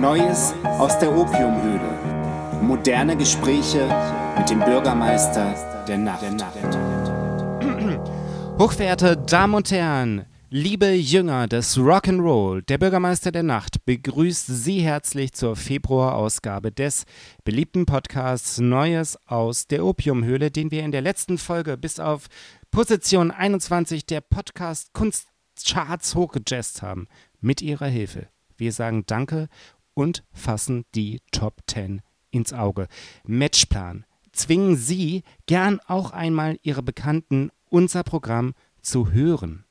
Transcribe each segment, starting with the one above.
Neues aus der Opiumhöhle. Moderne Gespräche mit dem Bürgermeister der Nacht. Hochverehrte Damen und Herren, liebe Jünger des Rock'n'Roll, der Bürgermeister der Nacht begrüßt Sie herzlich zur Februarausgabe des beliebten Podcasts Neues aus der Opiumhöhle, den wir in der letzten Folge bis auf Position 21 der Podcast Kunstcharts hochgejazzt haben. Mit Ihrer Hilfe. Wir sagen Danke und fassen die Top 10 ins Auge. Matchplan. Zwingen Sie gern auch einmal Ihre Bekannten unser Programm zu hören.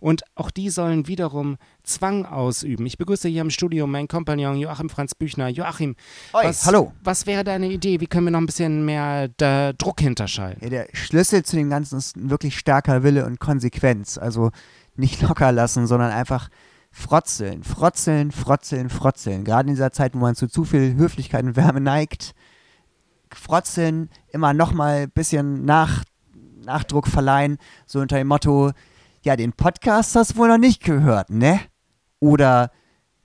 Und auch die sollen wiederum Zwang ausüben. Ich begrüße hier im Studio meinen Kompagnon Joachim Franz Büchner. Joachim, Oi, was, hallo. was wäre deine Idee? Wie können wir noch ein bisschen mehr Druck hinterschalten? Ja, der Schlüssel zu dem Ganzen ist wirklich starker Wille und Konsequenz. Also nicht locker lassen, sondern einfach frotzeln, frotzeln, frotzeln, frotzeln. Gerade in dieser Zeit, wo man zu zu viel Höflichkeit und Wärme neigt, frotzeln, immer nochmal ein bisschen nach, Nachdruck verleihen, so unter dem Motto, ja, den Podcast hast du wohl noch nicht gehört, ne? Oder,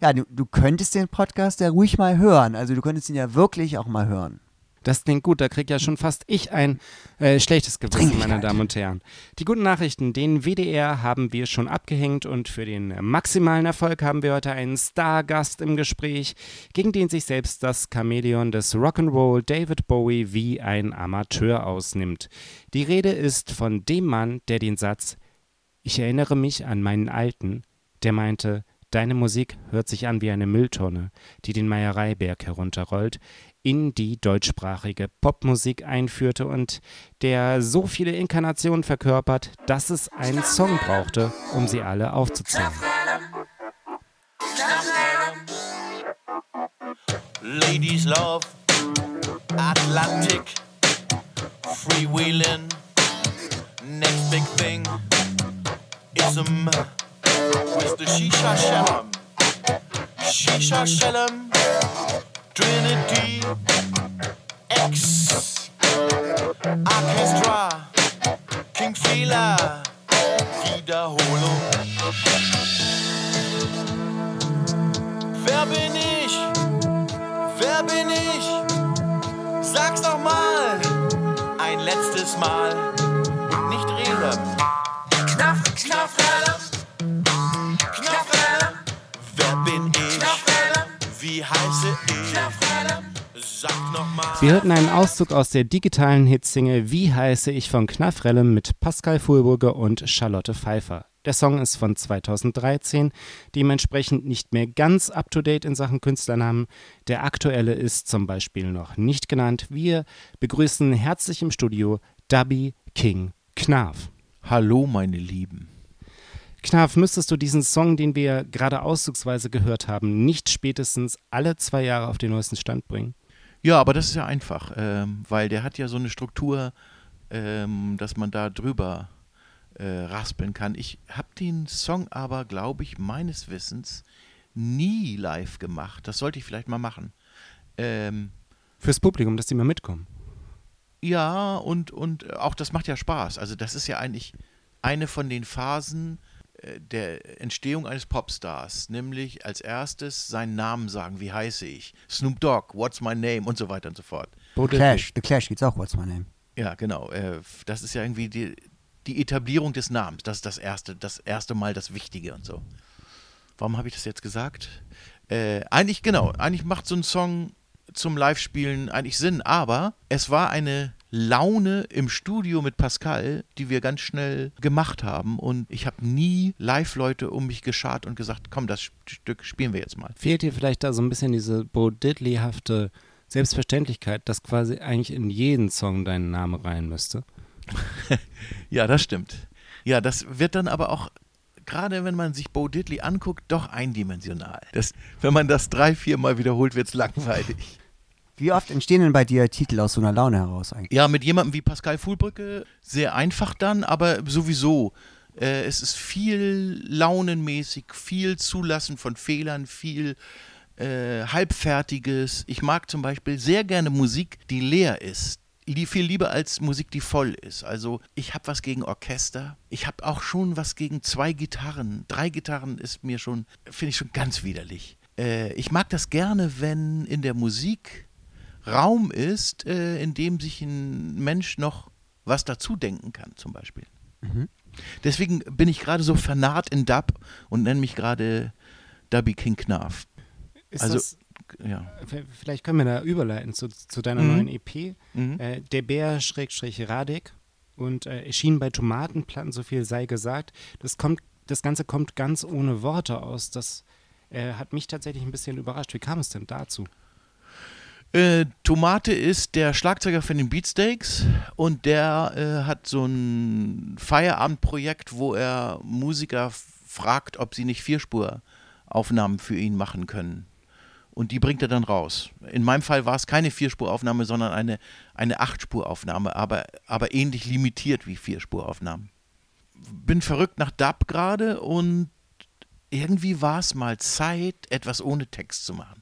ja, du, du könntest den Podcast ja ruhig mal hören. Also du könntest ihn ja wirklich auch mal hören. Das klingt gut, da krieg ja schon fast ich ein äh, schlechtes Gewissen, meine Dringlichkeit. Damen und Herren. Die guten Nachrichten, den WDR haben wir schon abgehängt und für den maximalen Erfolg haben wir heute einen Stargast im Gespräch, gegen den sich selbst das Chamäleon des Rock'n'Roll David Bowie wie ein Amateur ausnimmt. Die Rede ist von dem Mann, der den Satz Ich erinnere mich an meinen Alten, der meinte, Deine Musik hört sich an wie eine Mülltonne, die den Meiereiberg herunterrollt, in die deutschsprachige Popmusik einführte und der so viele Inkarnationen verkörpert, dass es einen Song brauchte, um sie alle aufzuzählen. Ladies love Atlantic freewheeling. Next big thing is a m with the Shisha Shalom. Shisha Shalom, Trinity X Orchestra, King Fehler, Wiederholung. Wer bin ich? Wer bin ich? Sag's doch mal. Ein letztes Mal. Und nicht reden. Knaff, knaff, Wir hörten einen Auszug aus der digitalen Hitsingle Wie heiße ich von Knaffrellem mit Pascal Fulburger und Charlotte Pfeiffer. Der Song ist von 2013, dementsprechend nicht mehr ganz up-to-date in Sachen Künstlernamen. Der aktuelle ist zum Beispiel noch nicht genannt. Wir begrüßen herzlich im Studio Dubby King Knarf. Hallo, meine Lieben. Knarf, müsstest du diesen Song, den wir gerade auszugsweise gehört haben, nicht spätestens alle zwei Jahre auf den neuesten Stand bringen? Ja, aber das ist ja einfach, ähm, weil der hat ja so eine Struktur, ähm, dass man da drüber äh, raspeln kann. Ich habe den Song aber, glaube ich, meines Wissens nie live gemacht. Das sollte ich vielleicht mal machen. Ähm, Fürs Publikum, dass die mal mitkommen. ja, und, und auch das macht ja Spaß. Also das ist ja eigentlich eine von den Phasen äh, der Entstehung eines Popstars, nämlich als erstes seinen Namen sagen, wie heiße ich? Snoop Dogg, what's my name und so weiter und so fort. Diddley. Clash, The Clash geht's auch, what's my name? Ja, genau. Äh, das ist ja irgendwie die, die Etablierung des Namens. Das ist das erste, das erste Mal das Wichtige und so. Warum habe ich das jetzt gesagt? Äh, eigentlich, genau, eigentlich macht so ein Song zum Live-Spielen eigentlich Sinn, aber es war eine Laune im Studio mit Pascal, die wir ganz schnell gemacht haben und ich habe nie Live-Leute um mich geschart und gesagt, komm, das Stück spielen wir jetzt mal. Fehlt dir vielleicht da so ein bisschen diese Bo Diddley-hafte Selbstverständlichkeit, dass quasi eigentlich in jeden Song dein Name rein müsste? Ja, das stimmt. Ja, das wird dann aber auch, gerade wenn man sich Bo Diddley anguckt, doch eindimensional. Das, wenn man das drei, vier Mal wiederholt, wird es langweilig. Wie oft entstehen denn bei dir Titel aus so einer Laune heraus eigentlich? Ja, mit jemandem wie Pascal Fuhlbrücke sehr einfach dann, aber sowieso. Äh, es ist viel launenmäßig, viel Zulassen von Fehlern, viel äh, Halbfertiges. Ich mag zum Beispiel sehr gerne Musik, die leer ist. Die viel lieber als Musik, die voll ist. Also ich habe was gegen Orchester. Ich habe auch schon was gegen zwei Gitarren. Drei Gitarren ist mir schon, finde ich schon ganz widerlich. Äh, ich mag das gerne, wenn in der Musik Raum ist, äh, in dem sich ein Mensch noch was dazu denken kann, zum Beispiel. Deswegen bin ich gerade so vernarrt in Dub und nenne mich gerade Dubby King Knarf. Ist Also, das, Ja. vielleicht können wir da überleiten zu, zu deiner Mhm. neuen EP. Mhm. Äh, der Bär Schrägstrich Radek und äh, erschien bei Tomatenplatten, so viel sei gesagt. Das kommt, das Ganze kommt ganz ohne Worte aus. Das äh, hat mich tatsächlich ein bisschen überrascht. Wie kam es denn dazu? Äh, Tomate ist der Schlagzeuger von den Beatsteaks und der äh, hat so ein Feierabendprojekt, wo er Musiker fragt, ob sie nicht Vierspuraufnahmen für ihn machen können. Und die bringt er dann raus. In meinem Fall war es keine Vierspuraufnahme, sondern eine, eine Achtspuraufnahme, aber, aber ähnlich limitiert wie Vierspuraufnahmen. Bin verrückt nach Dub gerade und irgendwie war es mal Zeit, etwas ohne Text zu machen.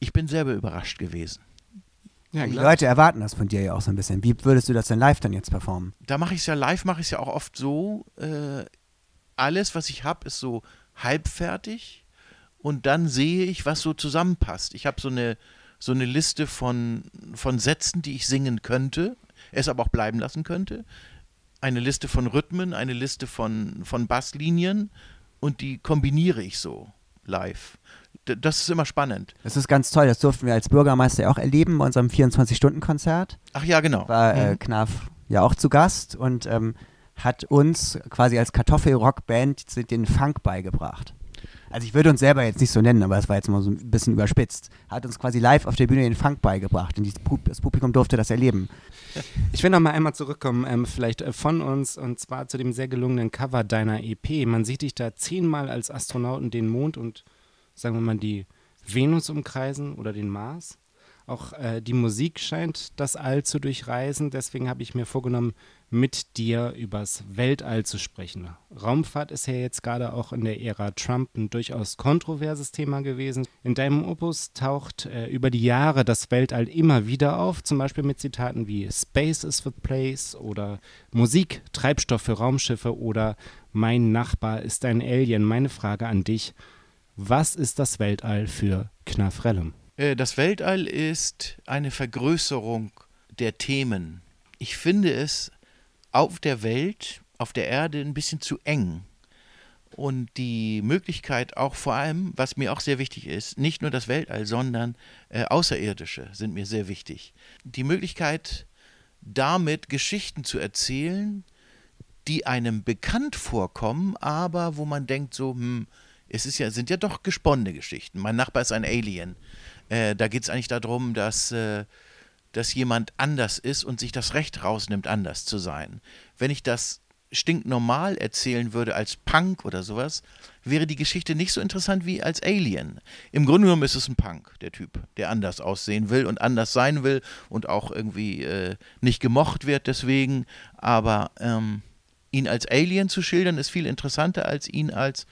Ich bin selber überrascht gewesen. Ja, Die. Leute erwarten das von dir ja auch so ein bisschen. Wie würdest du das denn live dann jetzt performen? Da mache ich es ja live, mache ich es ja auch oft so. Äh, alles, was ich habe, ist so halbfertig und dann sehe ich, was so zusammenpasst. Ich habe so eine, so eine Liste von, von Sätzen, die ich singen könnte, es aber auch bleiben lassen könnte. Eine Liste von Rhythmen, eine Liste von, von Basslinien und die kombiniere ich so live. Das ist immer spannend. Das ist ganz toll. Das durften wir als Bürgermeister ja auch erleben bei unserem 24-Stunden-Konzert. Ach ja, genau. War äh, Mhm. Knaf ja auch zu Gast und ähm, hat uns quasi als Kartoffelrockband den Funk beigebracht. Also ich würde uns selber jetzt nicht so nennen, aber das war jetzt mal so ein bisschen überspitzt. Hat uns quasi live auf der Bühne den Funk beigebracht und das Publikum durfte das erleben. Ich will noch mal einmal zurückkommen, ähm, vielleicht äh, von uns, und zwar zu dem sehr gelungenen Cover deiner EP. Man sieht dich da zehnmal als Astronauten den Mond und, sagen wir mal, die Venus umkreisen oder den Mars. Auch äh, die Musik scheint das All zu durchreisen. Deswegen habe ich mir vorgenommen, mit dir übers Weltall zu sprechen. Raumfahrt ist ja jetzt gerade auch in der Ära Trump ein durchaus kontroverses Thema gewesen. In deinem Opus taucht äh, über die Jahre das Weltall immer wieder auf, zum Beispiel mit Zitaten wie Space is the place oder Musik, Treibstoff für Raumschiffe oder Mein Nachbar ist ein Alien. Meine Frage an dich, was ist das Weltall für Knafrellum? Äh, Das Weltall ist eine Vergrößerung der Themen. Ich finde es auf der Welt, auf der Erde ein bisschen zu eng. Und die Möglichkeit auch vor allem, was mir auch sehr wichtig ist, nicht nur das Weltall, sondern äh, Außerirdische sind mir sehr wichtig. Die Möglichkeit, damit Geschichten zu erzählen, die einem bekannt vorkommen, aber wo man denkt so, hm, es ist ja, sind ja doch gesponnene Geschichten. Mein Nachbar ist ein Alien. Äh, da geht es eigentlich darum, dass, äh, dass jemand anders ist und sich das Recht rausnimmt, anders zu sein. Wenn ich das stinknormal erzählen würde als Punk oder sowas, wäre die Geschichte nicht so interessant wie als Alien. Im Grunde genommen ist es ein Punk, der Typ, der anders aussehen will und anders sein will und auch irgendwie äh, nicht gemocht wird deswegen. Aber ähm, ihn als Alien zu schildern, ist viel interessanter, als ihn als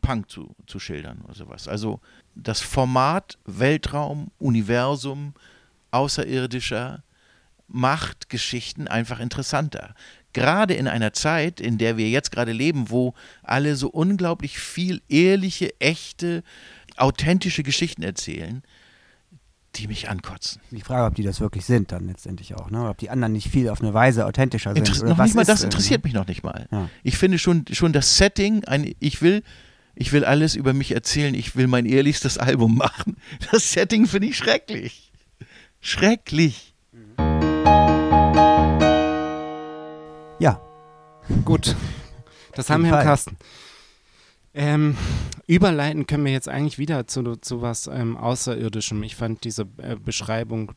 Punk zu, zu schildern oder sowas. Also das Format Weltraum, Universum, Außerirdischer macht Geschichten einfach interessanter. Gerade in einer Zeit, in der wir jetzt gerade leben, wo alle so unglaublich viel ehrliche, echte, authentische Geschichten erzählen, die mich ankotzen. Die Frage, ob die das wirklich sind, dann letztendlich auch, ne? Ob die anderen nicht viel auf eine Weise authentischer sind. Oder noch nicht mal das denn, interessiert mich noch nicht mal. Ja. Ich finde schon, schon das Setting, ein, ich will, ich will alles über mich erzählen, ich will mein ehrlichstes Album machen. Das Setting finde ich schrecklich. Schrecklich. Ja, Gut, das haben wir im. Kasten. Ähm, überleiten können wir jetzt eigentlich wieder zu, zu was ähm, Außerirdischem. Ich fand diese äh, Beschreibung,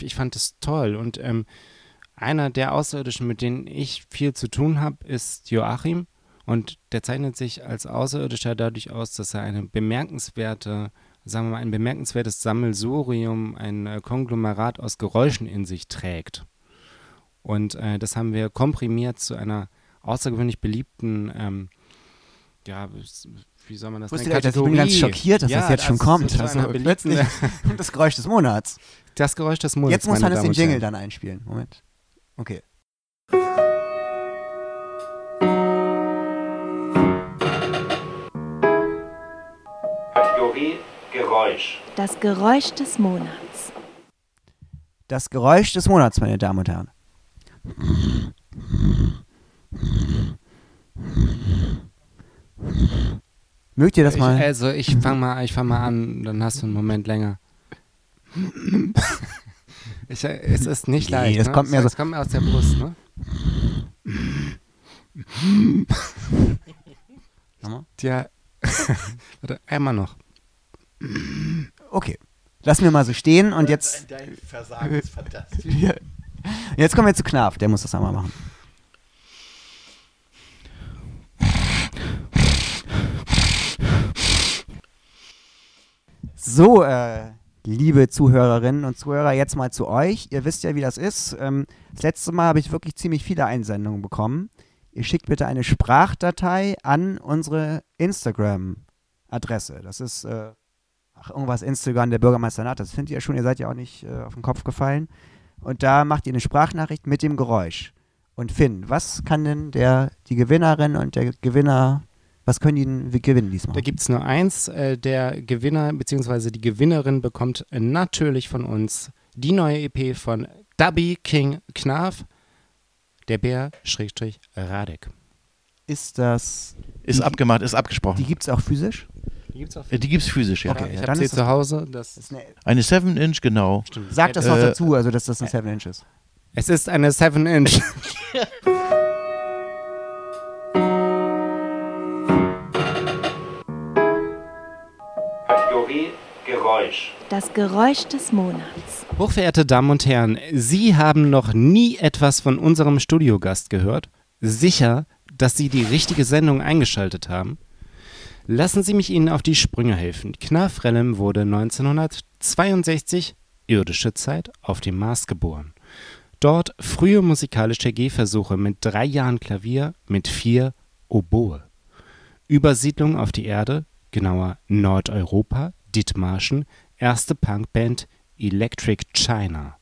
ich fand es toll. Und ähm, einer der Außerirdischen, mit denen ich viel zu tun habe, ist Joachim. Und der zeichnet sich als Außerirdischer dadurch aus, dass er eine bemerkenswerte, sagen wir mal, ein bemerkenswertes Sammelsurium, ein äh, Konglomerat aus Geräuschen in sich trägt. Und äh, das haben wir komprimiert zu einer außergewöhnlich beliebten, ähm, ja, wie soll man das Wusstet nennen? ich bin ganz schockiert, dass Ja, das jetzt schon kommt. Also plötzlich das Geräusch des Monats. das Geräusch des Monats. Jetzt muss Hannes den Jingle dann einspielen. Moment. Okay. Kategorie Geräusch. Das Geräusch des Monats. Das Geräusch des Monats, meine Damen und Herren. Mögt ihr das Ich, mal? also ich fange mal, ich fang mal an, dann hast du einen Moment länger. Ich, es ist nicht Nee, leicht. das ne? kommt mir es, so- es kommt mir aus der Brust, ne? Nochmal? Tja, warte, einmal noch. Okay. Lassen wir mal so stehen und jetzt, Dein Versagen ist fantastisch. jetzt kommen wir zu Knaf. Der muss das einmal machen. So, äh, liebe Zuhörerinnen und Zuhörer, jetzt mal zu euch. Ihr wisst ja, wie das ist. Ähm, das letzte Mal habe ich wirklich ziemlich viele Einsendungen bekommen. Ihr schickt bitte eine Sprachdatei an unsere Instagram-Adresse. Das ist äh, ach, irgendwas Instagram der Bürgermeister Naht. Das findet ihr schon, ihr seid ja auch nicht äh, auf den Kopf gefallen. Und da macht ihr eine Sprachnachricht mit dem Geräusch. Und Finn, was kann denn der, die Gewinnerin und der Gewinner, was können die denn gewinnen diesmal? Da gibt es nur eins. Äh, der Gewinner bzw. die Gewinnerin bekommt natürlich von uns die neue EP von Dubby King Knaf, der Bär Schrägstrich Radek. Ist das, Ist Die- abgemacht, ist die abgesprochen. gibt es auch physisch? Die gibt's auch Äh, Die gibt es physisch, ja. Okay. ich ja, habe dann sie ist zu das- Hause. Das ist eine, Eine 7-Inch, genau. stimmt. sagt das noch Äh, dazu, also dass das ein 7 Inch ist. Es ist eine 7-Inch. Kategorie Geräusch. Das Geräusch des Monats. Hochverehrte Damen und Herren, Sie haben noch nie etwas von unserem Studiogast gehört? Sicher, dass Sie die richtige Sendung eingeschaltet haben? Lassen Sie mich Ihnen auf die Sprünge helfen. Knaf Rellem wurde 1962, irdische Zeit, auf dem Mars geboren. Dort frühe musikalische Gehversuche mit drei Jahren Klavier, mit vier Oboe. Übersiedlung auf die Erde, genauer Nordeuropa, Dithmarschen, erste Punkband Electric China.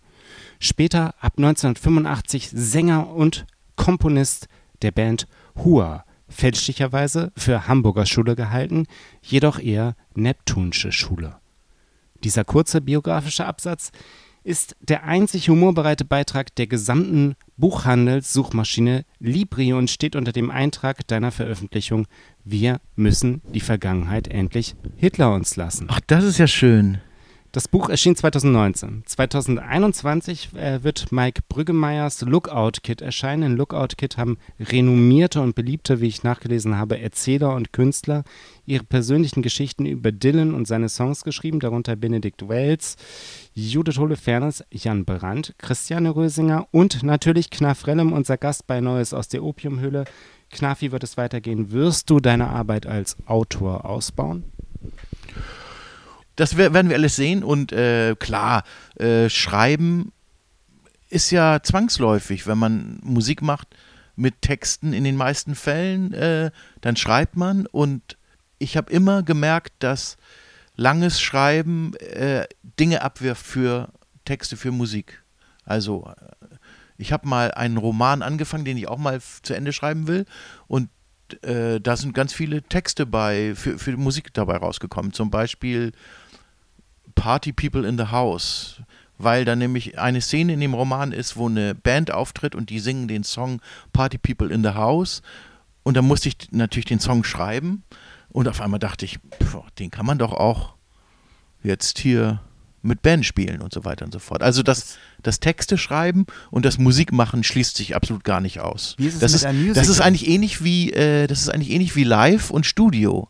Später, ab 1985, Sänger und Komponist der Band Hua, fälschlicherweise für Hamburger Schule gehalten, jedoch eher Neptunsche Schule. Dieser kurze biografische Absatz ist der einzig humorbereite Beitrag der gesamten Buchhandelssuchmaschine Libri und steht unter dem Eintrag deiner Veröffentlichung Wir müssen die Vergangenheit endlich Hitler uns lassen. Ach, das ist ja schön. Das Buch erschien 2019. 2021 äh, wird Mike Brüggemeyers Lookout Kit erscheinen. In Lookout Kit haben renommierte und beliebte, wie ich nachgelesen habe, Erzähler und Künstler ihre persönlichen Geschichten über Dylan und seine Songs geschrieben, darunter Benedikt Wells, Judith Holofernes, Jan Brandt, Christiane Rösinger und natürlich Knaf Rellem, unser Gast bei Neues aus der Opiumhöhle. Knaf, wie wird es weitergehen? Wirst du deine Arbeit als Autor ausbauen? Das wer- werden wir alles sehen und äh, klar, äh, schreiben ist ja zwangsläufig, wenn man Musik macht mit Texten in den meisten Fällen, äh, dann schreibt man und ich habe immer gemerkt, dass langes Schreiben äh, Dinge abwirft für Texte für Musik. Also äh, ich habe mal einen Roman angefangen, den ich auch mal zu Ende schreiben will und äh, da sind ganz viele Texte bei für, für Musik dabei rausgekommen. Zum Beispiel Party People in the House, weil da nämlich eine Szene in dem Roman ist, wo eine Band auftritt und die singen den Song Party People in the House und da musste ich natürlich den Song schreiben und auf einmal dachte ich, pf, den kann man doch auch jetzt hier mit Band spielen und so weiter und so fort. Also das, das Texte schreiben und das Musik machen schließt sich absolut gar nicht aus. Wie ist es das, mit ist, einem das ist eigentlich ähnlich wie äh, das ist eigentlich ähnlich wie Live und Studio.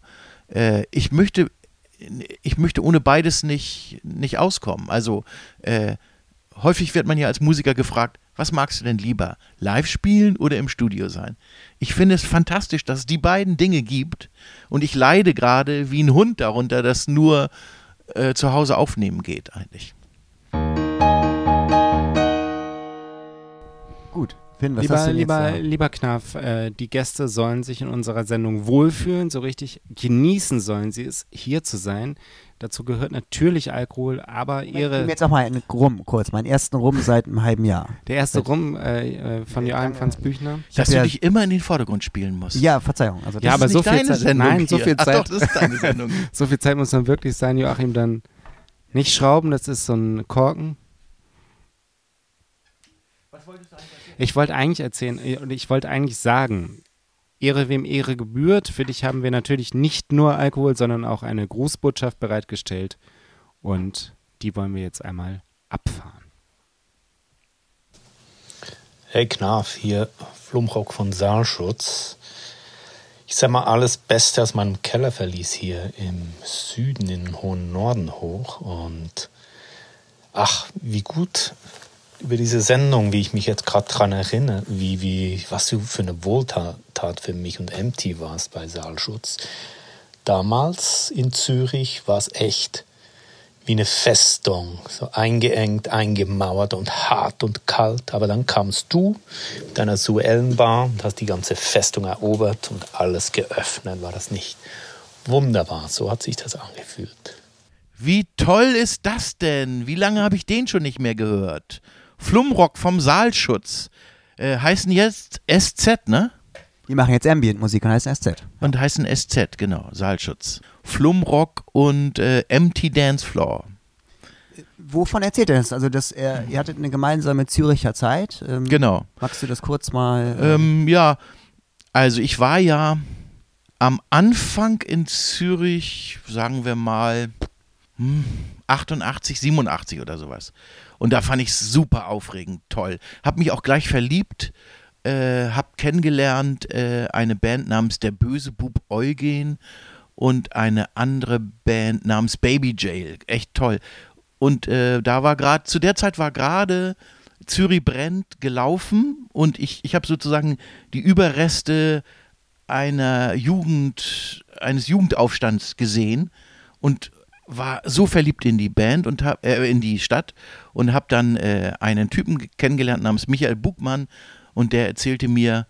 Äh, ich möchte ich möchte ohne beides nicht, nicht auskommen. Also äh, häufig wird man ja als Musiker gefragt, was magst du denn lieber, live spielen oder im Studio sein? Ich finde es fantastisch, dass es die beiden Dinge gibt und ich leide gerade wie ein Hund darunter, dass nur äh, zu Hause aufnehmen geht eigentlich. Gut. Finn, was lieber, hast du denn lieber, jetzt lieber Knaff, äh, die Gäste sollen sich in unserer Sendung wohlfühlen, so richtig genießen sollen sie es, hier zu sein. Dazu gehört natürlich Alkohol, aber da? Ich nehme ihre, jetzt auch mal einen Rum, kurz, meinen ersten Rum seit einem halben Jahr. der erste Rum äh, äh, von Joachim Franz Büchner. Dass du ja- dich immer in den Vordergrund spielen musst. Ja, Verzeihung. Also das Ja, aber ist so nicht viel Zeit- Sendung nein, so hier. viel Ach Zeit- doch, das ist deine Sendung. So viel Zeit muss dann wirklich sein, Joachim, dann nicht schrauben, das ist so ein Korken. Ich wollte eigentlich erzählen, äh, ich wollte eigentlich sagen, Ehre wem Ehre gebührt. Für dich haben wir natürlich nicht nur Alkohol, sondern auch eine Grußbotschaft bereitgestellt. Und die wollen wir jetzt einmal abfahren. Hey Knaf, hier Flumrock von Saalschutz. Ich sag mal alles Beste aus meinem Kellerverlies hier im Süden, in den hohen Norden hoch. Und ach, wie gut über diese Sendung, wie ich mich jetzt gerade dran erinnere, wie, wie, was du für eine Wohltat für mich und MT warst bei Saalschutz. Damals in Zürich war es echt wie eine Festung, so eingeengt, eingemauert und hart und kalt. Aber dann kamst du mit deiner Suellenbar und hast die ganze Festung erobert und alles geöffnet. War das nicht wunderbar? So hat sich das angefühlt. Wie toll ist das denn? Wie lange habe ich den schon nicht mehr gehört? Flumrock vom Saalschutz. Äh, heißen jetzt SZ, ne? Die machen jetzt Ambient-Musik und heißen SZ. Und heißen SZ, genau, Saalschutz. Flumrock und äh, Empty Dance Floor. Wovon erzählt er das? Also, dass er, ihr hattet eine gemeinsame Züricher Zeit. Ähm, Genau. Magst du das kurz mal? äh, Ähm, ja, also ich war ja am Anfang in Zürich, sagen wir mal, hm, 88, 87 oder sowas. Und da fand ich es super aufregend, toll. Hab mich auch gleich verliebt, äh, hab kennengelernt äh, eine Band namens Der böse Bub Eugen und eine andere Band namens Baby Jail. Echt toll. Und äh, da war gerade, zu der Zeit war gerade Zürich brennt gelaufen und ich, ich habe sozusagen die Überreste einer Jugend, eines Jugendaufstands gesehen und war so verliebt in die Band und hab, äh, in die Stadt und habe dann äh, einen Typen ge- kennengelernt namens Michael Buchmann und der erzählte mir,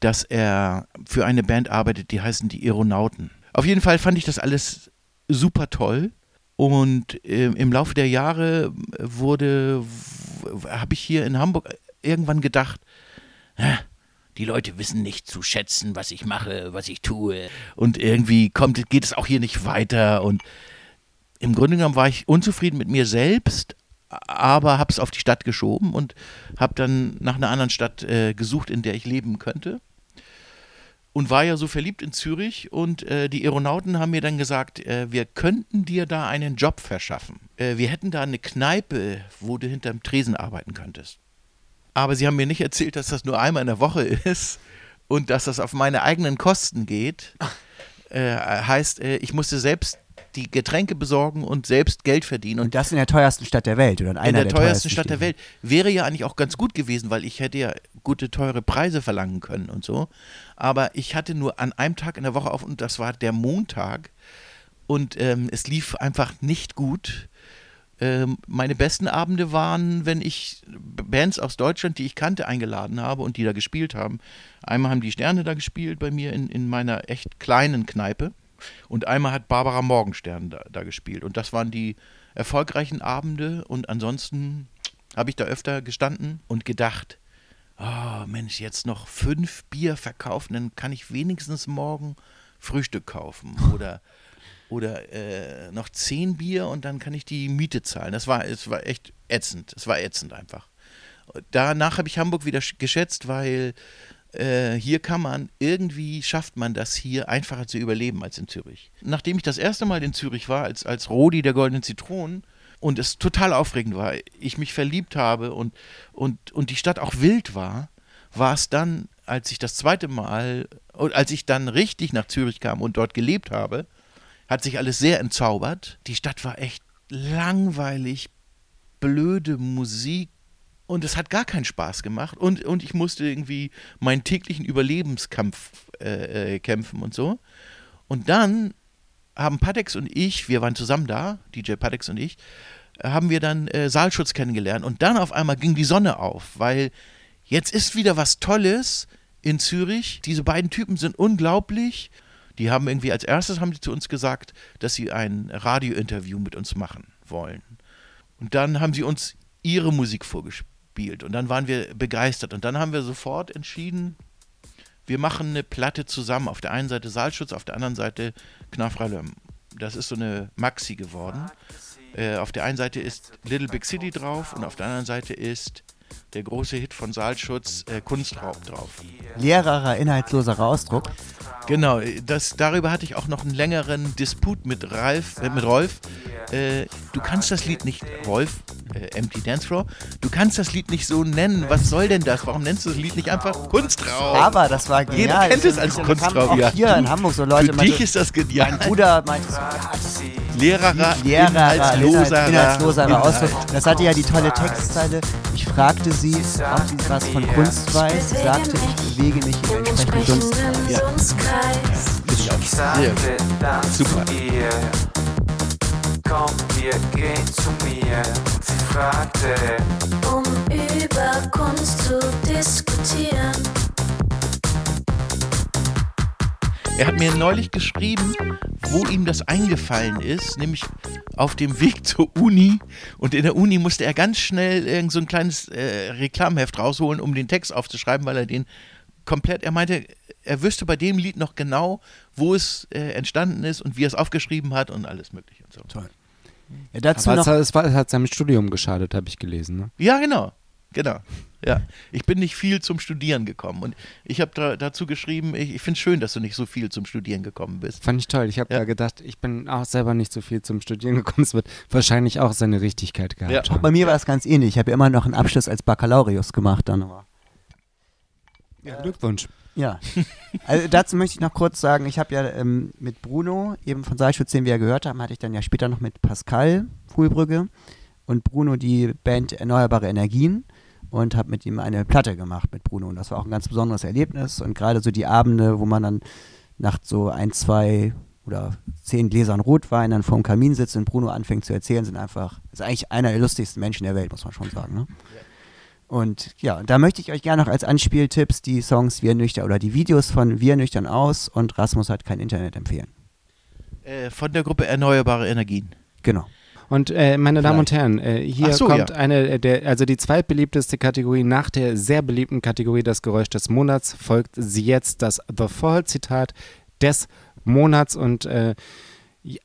dass er für eine Band arbeitet, die heißen die Aeronauten. Auf jeden Fall fand ich das alles super toll und äh, im Laufe der Jahre wurde, habe ich hier in Hamburg irgendwann gedacht, "Hä, die Leute wissen nicht zu schätzen, was ich mache, was ich tue. Und irgendwie kommt, geht es auch hier nicht weiter. Und im Grunde genommen war ich unzufrieden mit mir selbst, aber habe es auf die Stadt geschoben und habe dann nach einer anderen Stadt äh, gesucht, in der ich leben könnte. Und war ja so verliebt in Zürich und äh, die Aeronauten haben mir dann gesagt, äh, wir könnten dir da einen Job verschaffen. Äh, wir hätten da eine Kneipe, wo du hinterm Tresen arbeiten könntest. Aber sie haben mir nicht erzählt, dass das nur einmal in der Woche ist und dass das auf meine eigenen Kosten geht. Äh, heißt, äh, ich musste selbst die Getränke besorgen und selbst Geld verdienen. Und und das in der teuersten Stadt der Welt oder in einer in der, der teuersten Stadt der. Welt. Wäre ja eigentlich auch ganz gut gewesen, weil ich hätte ja gute, teure Preise verlangen können und so. Aber ich hatte nur an einem Tag in der Woche auf und das war der Montag. Und ähm, es lief einfach nicht gut. Ähm, meine besten Abende waren, wenn ich Bands aus Deutschland, die ich kannte, eingeladen habe und die da gespielt haben. Einmal haben die Sterne da gespielt bei mir in, in meiner echt kleinen Kneipe. Und einmal hat Barbara Morgenstern da, da gespielt. Und das waren die erfolgreichen Abende. Und ansonsten habe ich da öfter gestanden und gedacht, oh Mensch, jetzt noch fünf Bier verkaufen, dann kann ich wenigstens morgen Frühstück kaufen. Oder, oder äh, noch zehn Bier und dann kann ich die Miete zahlen. Das war, es war echt ätzend. Es war ätzend einfach. Danach habe ich Hamburg wieder sch- geschätzt, weil äh, hier kann man, irgendwie schafft man das hier einfacher zu überleben als in Zürich. Nachdem ich das erste Mal in Zürich war, als, als Rodi der Goldenen Zitronen, und es total aufregend war, ich mich verliebt habe und, und, und die Stadt auch wild war, war es dann, als ich das zweite Mal, als ich dann richtig nach Zürich kam und dort gelebt habe, hat sich alles sehr entzaubert. Die Stadt war echt langweilig, blöde Musik, und es hat gar keinen Spaß gemacht. Und, und ich musste irgendwie meinen täglichen Überlebenskampf äh, äh, kämpfen und so. Und dann haben Patex und ich, wir waren zusammen da, DJ Patex und ich, haben wir dann äh, Saalschutz kennengelernt. Und dann auf einmal ging die Sonne auf, weil jetzt ist wieder was Tolles in Zürich. Diese beiden Typen sind unglaublich. Die haben irgendwie als erstes haben die zu uns gesagt, dass sie ein Radiointerview mit uns machen wollen. Und dann haben sie uns ihre Musik vorgespielt und dann waren wir begeistert und dann haben wir sofort entschieden, wir machen eine Platte zusammen. Auf der einen Seite Saalschutz, auf der anderen Seite Knarfralöm. Das ist so eine Maxi geworden. Äh, auf der einen Seite ist Little Big City drauf und auf der anderen Seite ist der große Hit von Saalschutz äh, Kunstraub drauf. Leererer, inhaltsloserer Ausdruck. Genau, das, darüber hatte ich auch noch einen längeren Disput mit, Ralf, äh, mit Rolf. Äh, du kannst das Lied nicht, Rolf, äh, Empty Dance Floor, du kannst das Lied nicht so nennen. Was soll denn das? Warum nennst du das Lied nicht einfach Kunstraub? Aber das war genial. Jeder kennt es als Kunstraub, ja. Hier in Hamburg so Leute. Für dich ist das genial. Mein Bruder meinte so, ja, Lehrerer, leerer, inhaltsloserer, inhaltsloserer Inhalt. Ausdruck. Das hatte ja die tolle Textzeile. Fragte sie, ob sie was von Kunst weiß. Sie sagte, ich bewege mich im entsprechenden Dunst. Ja. Finde ich sehr gut. Super. Komm, wir gehen zu mir. Sie fragte, um über Kunst zu diskutieren. Er hat mir neulich geschrieben, wo ihm das eingefallen ist, nämlich auf dem Weg zur Uni. Und in der Uni musste er ganz schnell irgend so ein kleines äh, Reklamheft rausholen, um den Text aufzuschreiben, weil er den komplett, er meinte, er wüsste bei dem Lied noch genau, wo es äh, entstanden ist und wie er es aufgeschrieben hat und alles mögliche und so. Toll. Ja, dazu Aber es, noch, hat- es, war, es hat seinem Studium geschadet, habe ich gelesen. Ne? Ja, genau. Genau. Ja, ich bin nicht viel zum Studieren gekommen und ich habe da, dazu geschrieben, ich, ich finde es schön, dass du nicht so viel zum Studieren gekommen bist. Fand ich toll. Ich habe Ja. da gedacht, ich bin auch selber nicht so viel zum Studieren gekommen. Es wird wahrscheinlich auch seine Richtigkeit gehabt Ja. haben. bei mir war es ganz ähnlich. Ich habe ja immer noch einen Abschluss als Baccalaureus gemacht dann. Aber. Ja, Glückwunsch. Ja, also dazu möchte ich noch kurz sagen, ich habe ja ähm, mit Bruno, eben von Seilschutz, den wir ja gehört haben, hatte ich dann ja später noch mit Pascal Fuhlbrügge und Bruno die Band Erneuerbare Energien und habe mit ihm eine Platte gemacht mit Bruno und das war auch ein ganz besonderes Erlebnis und gerade so die Abende, wo man dann nach so ein, zwei oder zehn Gläsern Rotwein dann vorm Kamin sitzt und Bruno anfängt zu erzählen, sind einfach, ist eigentlich einer der lustigsten Menschen der Welt, muss man schon sagen. Ne? Und ja, und da möchte ich euch gerne noch als Anspieltipps die Songs Wir nüchtern oder die Videos von Wir nüchtern aus und Rasmus hat kein Internet empfehlen. Äh, von der Gruppe Erneuerbare Energien. Genau. Und äh, meine Damen und Herren, äh, hier so, kommt ja. eine äh, der, also die zweitbeliebteste Kategorie nach der sehr beliebten Kategorie das Geräusch des Monats folgt sie jetzt das The Fall Zitat des Monats und äh,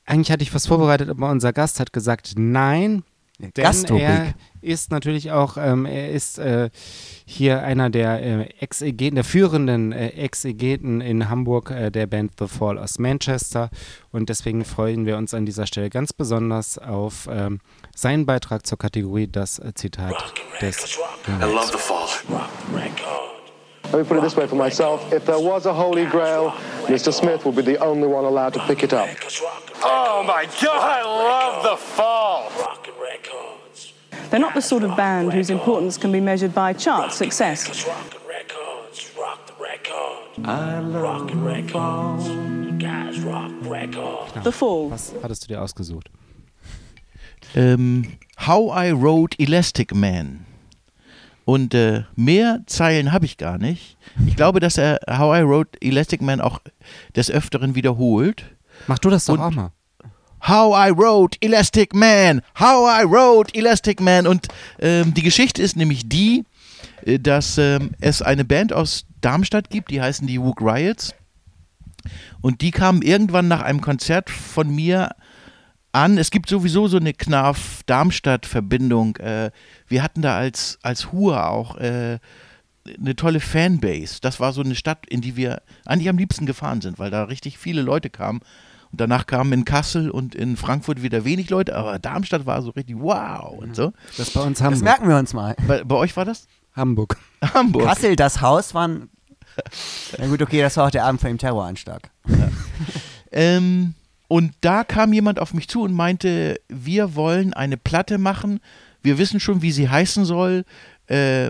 eigentlich hatte ich was vorbereitet, aber unser Gast hat gesagt, nein, denn er Gastrubrik. ist natürlich auch, ähm, er ist äh, hier einer der äh, Exegeten, der führenden äh, Exegeten in Hamburg äh, der Band The Fall aus Manchester und deswegen freuen wir uns an dieser Stelle ganz besonders auf ähm, seinen Beitrag zur Kategorie das äh, Zitat des I love the fall. Let me put it this way for myself. If there was a holy grail, Mr. Smith would be the only one allowed to pick it up. Oh my god, I love the fall! They're not the sort of band whose importance can be measured by chart success. Fall. The Fall. Was hattest du dir ausgesucht? Ähm, How I Wrote Elastic Man. Und äh, mehr Zeilen habe ich gar nicht. Ich glaube, dass er How I Wrote Elastic Man auch des Öfteren wiederholt. Mach du das doch Und- auch mal. How I Wrote Elastic Man, How I Wrote Elastic Man. Und ähm, die Geschichte ist nämlich die, äh, dass ähm, es eine Band aus Darmstadt gibt, die heißen die Wook Riots. Und die kamen irgendwann nach einem Konzert von mir an. Es gibt sowieso so eine Knarf-Darmstadt-Verbindung. Äh, wir hatten da als, als Hur auch äh, eine tolle Fanbase. Das war so eine Stadt, in die wir eigentlich am liebsten gefahren sind, weil da richtig viele Leute kamen. Und danach kamen in Kassel und in Frankfurt wieder wenig Leute, aber Darmstadt war so richtig wow und so. Das bei uns Das Hamburg. merken wir uns mal. Bei, bei euch war das? Hamburg. Hamburg. Kassel, das Haus waren. Na gut, okay, das war auch der Abend vor dem Terroranschlag. Ähm, und da kam jemand auf mich zu und meinte, wir wollen eine Platte machen. Wir wissen schon, wie sie heißen soll. Äh,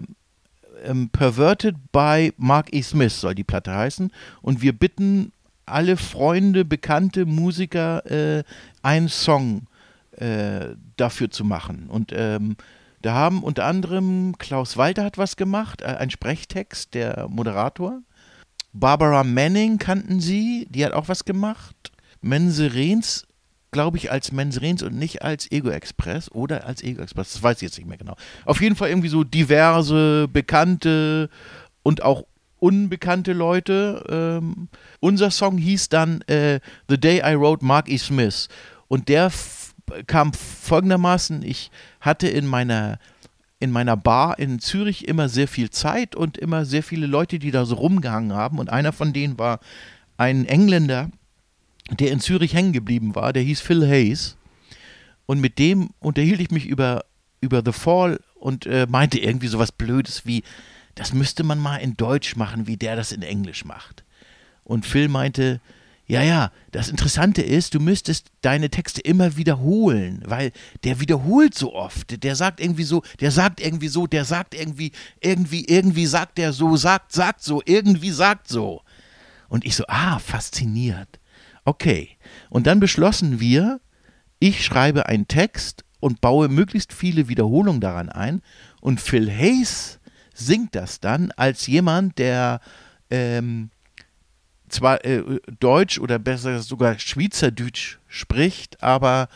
ähm, Perverted by Mark E. Smith soll die Platte heißen. Und wir bitten alle Freunde, Bekannte, Musiker, äh, einen Song äh, dafür zu machen. Und ähm, Da haben unter anderem Klaus Walter hat was gemacht, äh, ein Sprechtext, der Moderator. Barbara Manning kannten sie, die hat auch was gemacht. Mense Rehns, glaube ich, als Mense Rehns und nicht als Ego Express oder als Ego Express, das weiß ich jetzt nicht mehr genau. Auf jeden Fall irgendwie so diverse, bekannte und auch unbekannte Leute. Ähm, unser Song hieß dann äh, The Day I Wrote Mark E. Smith. Und der kam folgendermaßen, ich hatte in meiner in meiner Bar in Zürich immer sehr viel Zeit und immer sehr viele Leute, die da so rumgehangen haben. Und einer von denen war ein Engländer, der in Zürich hängen geblieben war, der hieß Phil Hayes. Und mit dem unterhielt ich mich über, über The Fall und äh, meinte irgendwie sowas Blödes wie, das müsste man mal in Deutsch machen, wie der das in Englisch macht. Und Phil meinte, ja, ja, das Interessante ist, du müsstest deine Texte immer wiederholen, weil der wiederholt so oft. Der sagt irgendwie so, der sagt irgendwie so, der sagt irgendwie, irgendwie, irgendwie sagt der so, sagt, sagt so, irgendwie sagt so. Und ich so, ah, fasziniert. Okay. Und dann beschlossen wir, ich schreibe einen Text und baue möglichst viele Wiederholungen daran ein. Und Phil Hayes singt das dann als jemand, der ähm, zwar äh, Deutsch oder besser sogar Schweizerdeutsch spricht, aber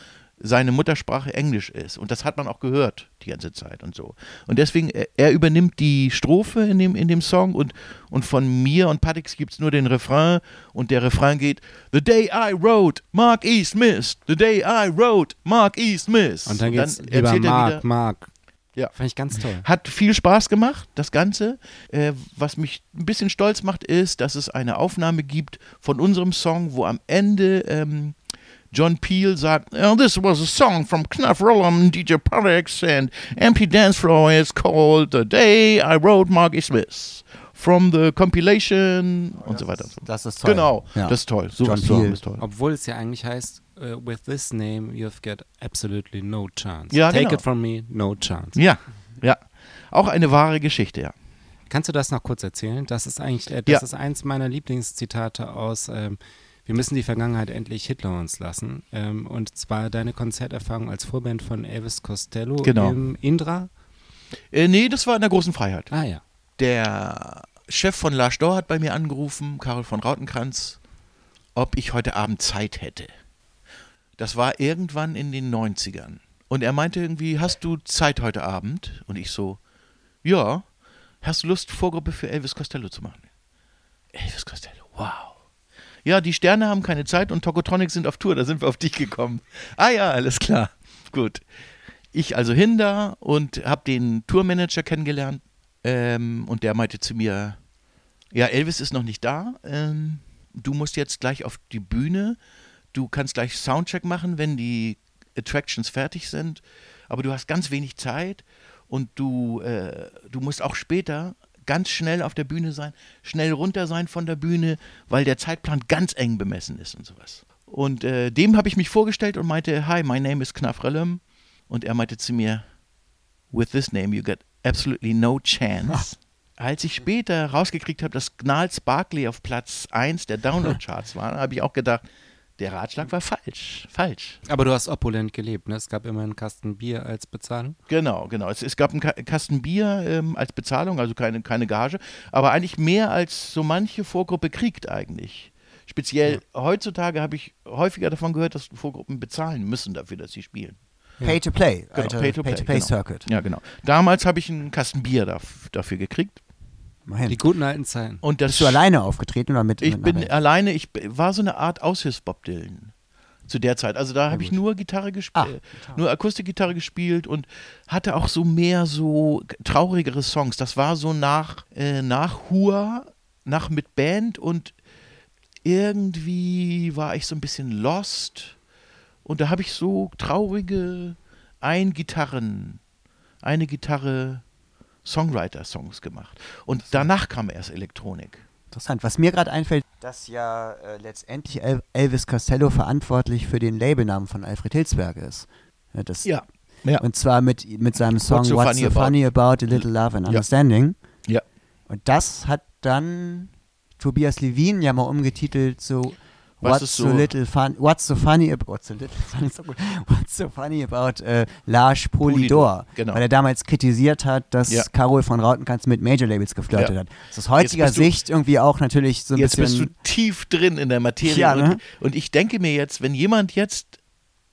seine Muttersprache Englisch ist. Und das hat man auch gehört die ganze Zeit und so. Und deswegen, er, er übernimmt die Strophe in dem, in dem Song und, und von mir und Pattix gibt es nur den Refrain und der Refrain geht The day I wrote Mark E. Smith, the day I wrote Mark E. Smith. Und dann geht's über erzählt er Mark, wieder- Mark. Ja. Fand ich ganz toll. Hat viel Spaß gemacht, das Ganze. Äh, was mich ein bisschen stolz macht, ist, dass es eine Aufnahme gibt von unserem Song, wo am Ende ähm, John Peel sagt, oh, this was a song from Knuff Rollum, DJ Parex and Empty Dance Floor is called The Day I Wrote Margie Smith. From the compilation und so weiter. das ist toll. Genau, Ja. das ist toll. So John Peel. ist toll. Obwohl es ja eigentlich heißt, äh, with this name you've got absolutely no chance. Ja, Take genau. it from me, no chance. Ja, ja. Auch eine wahre Geschichte, ja. Kannst du das noch kurz erzählen? Das ist eigentlich, äh, das Ja. ist eins meiner Lieblingszitate aus ähm, Wir müssen die Vergangenheit endlich Hitler uns lassen. Ähm, und zwar deine Konzerterfahrung als Vorband von Elvis Costello Genau. im Indra. Äh, nee, das war in der großen Freiheit. Ah ja. Der Chef von La Stor hat bei mir angerufen, Karel von Rautenkranz, ob ich heute Abend Zeit hätte. Das war irgendwann in den 90ern. Und er meinte irgendwie, hast du Zeit heute Abend? Und ich so, ja. Hast du Lust, Vorgruppe für Elvis Costello zu machen? Elvis Costello, wow. Ja, die Sterne haben keine Zeit und Tokotronic sind auf Tour, da sind wir auf dich gekommen. Ah ja, alles klar. Gut. Ich also hin da und habe den Tourmanager kennengelernt ähm, und der meinte zu mir, ja, Elvis ist noch nicht da, ähm, du musst jetzt gleich auf die Bühne, du kannst gleich Soundcheck machen, wenn die Attractions fertig sind, aber du hast ganz wenig Zeit und du, äh, du musst auch später ganz schnell auf der Bühne sein, schnell runter sein von der Bühne, weil der Zeitplan ganz eng bemessen ist und sowas. Und äh, dem habe ich mich vorgestellt und meinte, hi, my name is Knaf Rellem. Und er meinte zu mir, with this name you got absolutely no chance. Als ich später rausgekriegt habe, dass Gnarls Barkley auf Platz 1 der Download-Charts war, habe ich auch gedacht, der Ratschlag war falsch. Falsch. Aber du hast opulent gelebt, ne? Es gab immer einen Kasten Bier als Bezahlung. Genau, genau. Es, es gab einen Ka Kasten Bier ähm, als Bezahlung, also keine, keine Gage, aber eigentlich mehr als so manche Vorgruppe kriegt eigentlich. Speziell heutzutage habe ich häufiger davon gehört, dass Vorgruppen bezahlen müssen dafür, dass sie spielen. Pay to Play, Genau, Pay to Play, Pay-to-Play genau. Circuit. Ja, genau. Damals habe ich einen Kasten Bier daf dafür gekriegt. Immerhin. Die guten alten Zeiten. Und das Bist du alleine aufgetreten oder mit? Ich mit bin Band? alleine, ich war so eine Art Aushilfs-Bob Dylan zu der Zeit. Also da habe ich nur Gitarre Ah, gespielt, nur Akustikgitarre gespielt und hatte auch so mehr so traurigere Songs. Das war so nach, äh, nach Hua, nach mit Band und irgendwie war ich so ein bisschen lost und da habe ich so traurige ein Gitarren, eine Gitarre Songwriter-Songs gemacht. Und danach kam erst Elektronik. Interessant. Was mir gerade einfällt, dass ja äh, letztendlich El Elvis Costello verantwortlich für den Labelnamen von Alfred Hilsberg ist. Ja, das, Ja. Ja. Und zwar mit, mit seinem Song so What's funny so funny about a little love and Ja. understanding. Ja. Und das hat dann Tobias Levin ja mal umgetitelt zu Was what's ist so so- little fun, what's so funny about, what's so little funny, so gut. what's so funny about äh, Lars Polidor, Polydor, genau. weil er damals kritisiert hat, dass Ja. Carol von Rautenkanz mit Major-Labels geflirtet Ja. hat. Das ist aus heutiger du- Sicht irgendwie auch natürlich so ein Jetzt bist du bisschen... tief drin in der Materie. Ja, ne? und, und ich denke mir jetzt, wenn jemand jetzt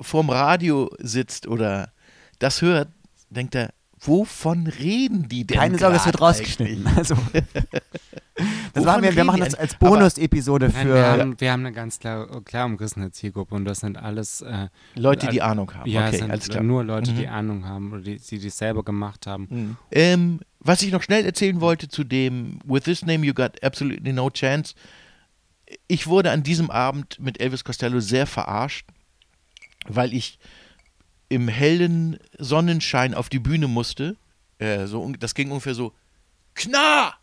vorm Radio sitzt oder das hört, denkt er, wovon reden die denn? Keine Sorge, es wird rausgeschnitten. Also, das machen wir, wir machen die das als Bonus-Episode Nein, für... wir, haben, wir haben eine ganz klar, klar umrissene Zielgruppe und das sind alles äh, Leute, die Ahnung haben. Ja, Okay, sind alles klar. nur Leute, die Mhm. Ahnung haben oder die, die das selber gemacht haben. Ähm, was ich noch schnell erzählen wollte zu dem With this name you got absolutely no chance. Ich wurde an diesem Abend mit Elvis Costello sehr verarscht, weil ich im hellen Sonnenschein auf die Bühne musste. Äh, so, das ging ungefähr so: Knar!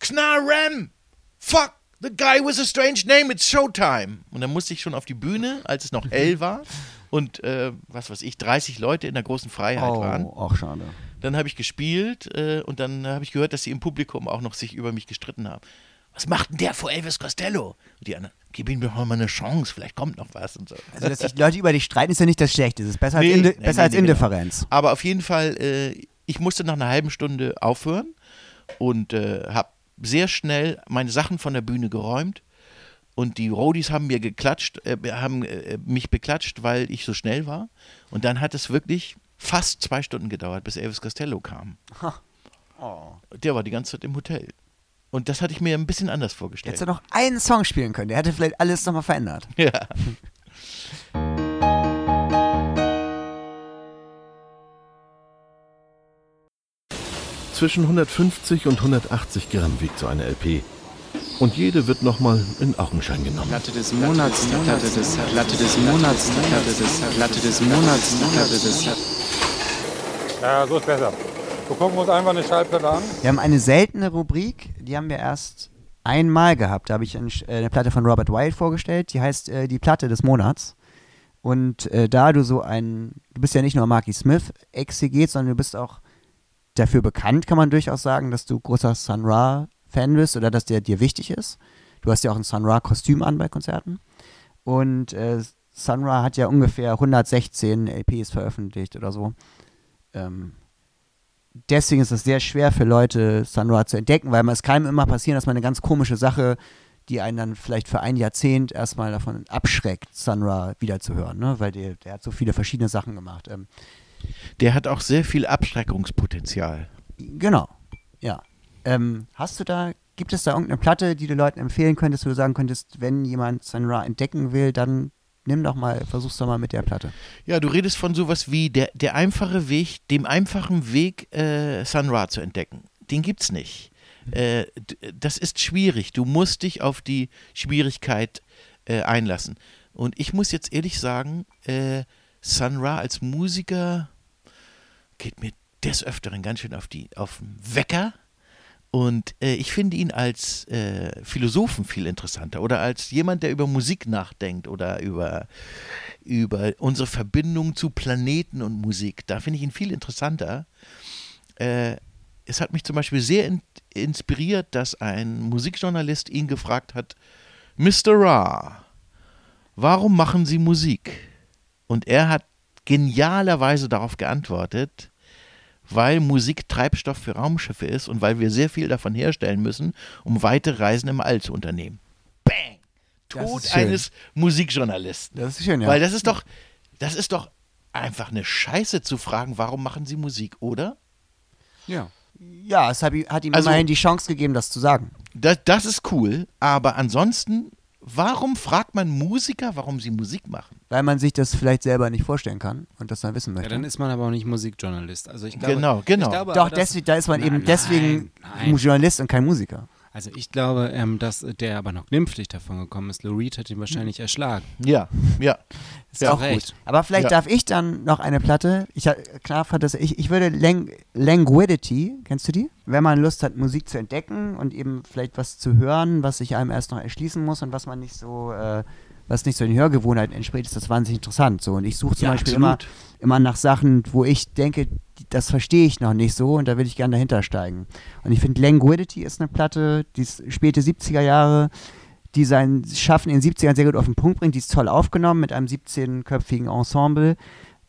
Knar Ram! Fuck! The guy with a strange name, it's Showtime! Und dann musste ich schon auf die Bühne, als es noch hell war und äh, was weiß ich, 30 Leute in der großen Freiheit Oh, waren. auch schade. Dann habe ich gespielt äh, und dann habe ich gehört, dass sie im Publikum auch noch sich über mich gestritten haben. Was macht denn der vor Elvis Costello? Und die anderen, gib ihm doch mal eine Chance, vielleicht kommt noch was und so. Also, dass sich Leute über dich streiten, ist ja nicht das Schlechte. Es ist besser Nee, als, Indi nee, besser nee, als genau. Indifferenz. Aber auf jeden Fall, äh, ich musste nach einer halben Stunde aufhören und äh, habe sehr schnell meine Sachen von der Bühne geräumt. Und die Roadies haben mir geklatscht, äh, haben äh, mich beklatscht, weil ich so schnell war. Und dann hat es wirklich fast zwei Stunden gedauert, bis Elvis Costello kam. Oh. Der war die ganze Zeit im Hotel. Und das hatte ich mir ein bisschen anders vorgestellt. Hättest du noch einen Song spielen können, der hätte vielleicht alles nochmal verändert. Ja. Zwischen 150 und 180 Gramm wiegt so eine LP. Und jede wird nochmal in Augenschein genommen. Platte des Monats, die Platte des, Platte des Monats, die Platte des, Platte des Monats, die Platte des. Ja, so ist besser. Wir gucken uns einfach eine Schallplatte an. Wir haben eine seltene Rubrik, die haben wir erst einmal gehabt. Da habe ich eine, äh, eine Platte von Robert Wyatt vorgestellt, die heißt äh, Die Platte des Monats. Und äh, da du so ein, du bist ja nicht nur Marky Smith Exeget, sondern du bist auch dafür bekannt, kann man durchaus sagen, dass du großer Sun Ra Fan bist oder dass der dir wichtig ist. Du hast ja auch ein Sun Ra Kostüm an bei Konzerten. Und äh, Sun Ra hat ja ungefähr 116 LPs veröffentlicht oder so. Ähm, deswegen ist es sehr schwer für Leute, Sun Ra zu entdecken, weil es kann immer passieren, dass man eine ganz komische Sache, die einen dann vielleicht für ein Jahrzehnt erstmal davon abschreckt, Sun Ra wiederzuhören, ne? weil der, der hat so viele verschiedene Sachen gemacht. Ähm, Der hat auch sehr viel Abschreckungspotenzial. genau, ja. Ähm, hast du da, gibt es da irgendeine Platte, die du Leuten empfehlen könntest, wo du sagen könntest, wenn jemand Sun Ra entdecken will, dann nimm doch mal, versuch's doch mal mit der Platte. Ja, du redest von sowas wie der, der einfache Weg, dem einfachen Weg, äh, Sun Ra zu entdecken. Den gibt's nicht. Äh, das ist schwierig. Du musst dich auf die Schwierigkeit äh, einlassen. Und ich muss jetzt ehrlich sagen, äh, Sun Ra als Musiker geht mir des Öfteren ganz schön auf, die, auf den Wecker. Und äh, ich finde ihn als äh, Philosophen viel interessanter oder als jemand, der über Musik nachdenkt oder über, über unsere Verbindung zu Planeten und Musik. Da finde ich ihn viel interessanter. Äh, es hat mich zum Beispiel sehr in, inspiriert, dass ein Musikjournalist ihn gefragt hat, Mr. Ra, warum machen Sie Musik? Und er hat genialerweise darauf geantwortet, weil Musik Treibstoff für Raumschiffe ist und weil wir sehr viel davon herstellen müssen, um weite Reisen im All zu unternehmen. Bang! Tod eines Musikjournalisten. Das ist schön, ja. Weil das ist doch, das ist doch einfach eine Scheiße zu fragen, warum machen sie Musik, oder? Ja. Ja, es hat, ihm- hat ihm Also- immerhin die Chance gegeben, das zu sagen. Das, das ist cool, aber ansonsten, warum fragt man Musiker, warum sie Musik machen? Weil man sich das vielleicht selber nicht vorstellen kann und das dann wissen möchte. Ja, dann ist man aber auch nicht Musikjournalist. Also ich glaube, Genau, genau. Ich glaube Doch, deswegen, da ist man Nein, eben deswegen nein, nein. Journalist und kein Musiker. Also ich glaube, ähm, dass der aber noch glimpflich davon gekommen ist. Lou Reed hat ihn wahrscheinlich erschlagen. Ja, ja. Ist Ja, auch recht. gut. Aber vielleicht Ja. darf ich dann noch eine Platte. Ich klar fand das, ich, ich würde Lang Languidity, kennst du die? Wenn man Lust hat, Musik zu entdecken und eben vielleicht was zu hören, was sich einem erst noch erschließen muss und was man nicht so, äh, was nicht so den Hörgewohnheiten entspricht, ist das wahnsinnig interessant. So. Und ich suche zum Ja, Beispiel immer, absolut. immer nach Sachen, wo ich denke, das verstehe ich noch nicht so und da will ich gerne dahinter steigen. Und ich finde, Languidity ist eine Platte, die ist späte 70er Jahre, die sein Schaffen in den 70ern sehr gut auf den Punkt bringt. Die ist toll aufgenommen mit einem 17-köpfigen Ensemble.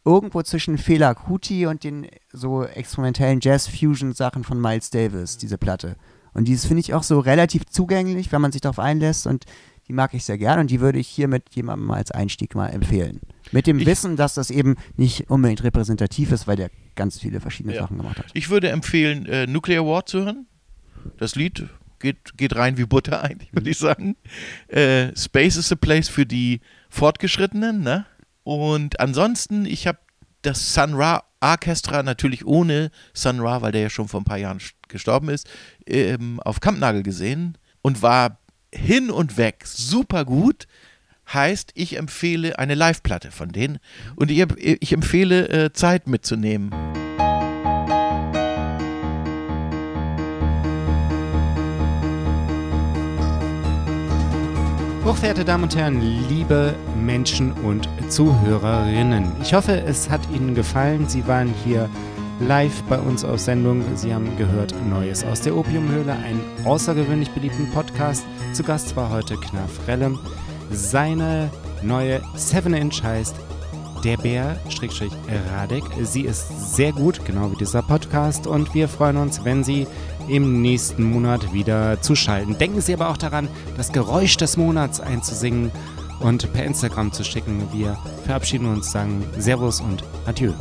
Irgendwo zwischen Fela Kuti und den so experimentellen Jazz-Fusion-Sachen von Miles Davis, diese Platte. Und dieses finde ich auch so relativ zugänglich, wenn man sich darauf einlässt. Und die mag ich sehr gern und die würde ich hier mit jemandem als Einstieg mal empfehlen. Mit dem Ich- Wissen, dass das eben nicht unbedingt repräsentativ ist, weil der ganz viele verschiedene Ja. Sachen gemacht hat. Ich würde empfehlen, äh, Nuclear War zu hören. Das Lied geht, geht rein wie Butter eigentlich, würde ich sagen. Äh, Space is a Place für die Fortgeschrittenen. Ne? Und ansonsten, ich habe das Sun Ra Orchestra natürlich ohne Sun Ra, weil der ja schon vor ein paar Jahren st- gestorben ist, ähm, auf Kampnagel gesehen und war hin und weg super gut. Heißt, ich empfehle eine Live-Platte von denen und ich, ich empfehle äh, Zeit mitzunehmen. Hochverehrte Damen und Herren, liebe Menschen und Zuhörerinnen, ich hoffe, es hat Ihnen gefallen. Sie waren hier live bei uns auf Sendung. Sie haben gehört Neues aus der Opiumhöhle, einen außergewöhnlich beliebten Podcast. Zu Gast war heute Knarf Relle. Seine neue 7-Inch heißt Der Bär, Radek. Sie ist sehr gut, genau wie dieser Podcast. Und wir freuen uns, wenn Sie im nächsten Monat wieder zuschalten. Denken Sie aber auch daran, das Geräusch des Monats einzusingen und per Instagram zu schicken. Wir verabschieden uns, sagen Servus und Adieu.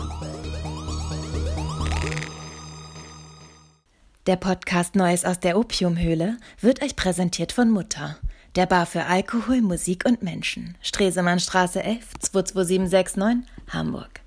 Der Podcast Neues aus der Opiumhöhle wird euch präsentiert von Mutter. Der Bar für Alkohol, Musik und Menschen. Stresemannstraße 11 22769, Hamburg.